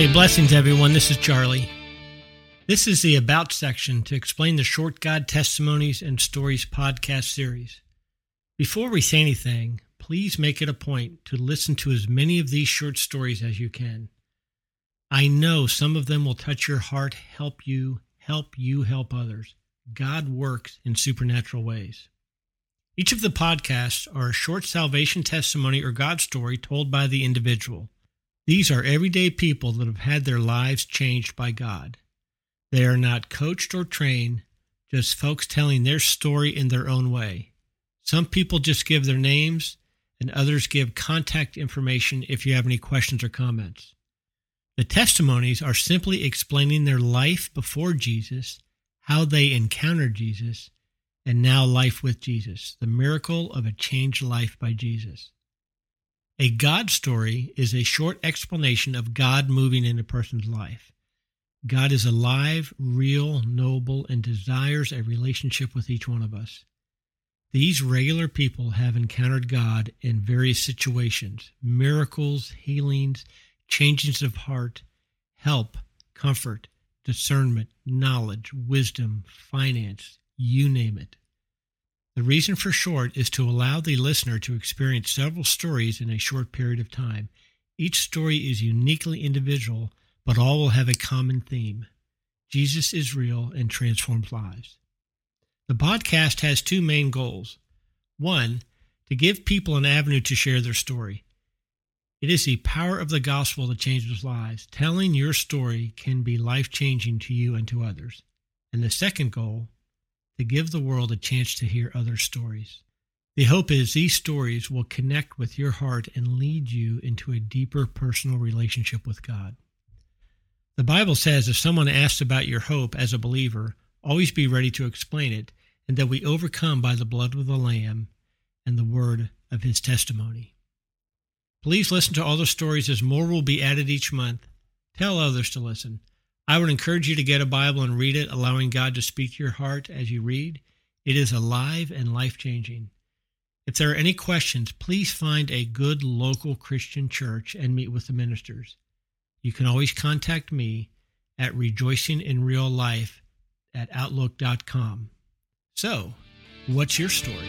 Hey, blessings, everyone. This is Charlie. This is the About section to explain the Short God Testimonies and Stories podcast series. Before we say anything, please make it a point to listen to as many of these short stories as you can. I know some of them will touch your heart, help you, help you help others. God works in supernatural ways. Each of the podcasts are a short salvation testimony or God story told by the individual. These are everyday people that have had their lives changed by God. They are not coached or trained, just folks telling their story in their own way. Some people just give their names, and others give contact information if you have any questions or comments. The testimonies are simply explaining their life before Jesus, how they encountered Jesus, and now life with Jesus, the miracle of a changed life by Jesus. A God story is a short explanation of God moving in a person's life. God is alive, real, noble, and desires a relationship with each one of us. These regular people have encountered God in various situations miracles, healings, changings of heart, help, comfort, discernment, knowledge, wisdom, finance, you name it. The reason for short is to allow the listener to experience several stories in a short period of time. Each story is uniquely individual, but all will have a common theme Jesus is real and transforms lives. The podcast has two main goals. One, to give people an avenue to share their story. It is the power of the gospel that changes lives. Telling your story can be life changing to you and to others. And the second goal to give the world a chance to hear other stories. The hope is these stories will connect with your heart and lead you into a deeper personal relationship with God. The Bible says if someone asks about your hope as a believer, always be ready to explain it, and that we overcome by the blood of the Lamb and the word of his testimony. Please listen to all the stories as more will be added each month. Tell others to listen. I would encourage you to get a Bible and read it, allowing God to speak to your heart as you read. It is alive and life changing. If there are any questions, please find a good local Christian church and meet with the ministers. You can always contact me at rejoicinginreallife at outlook.com. So, what's your story?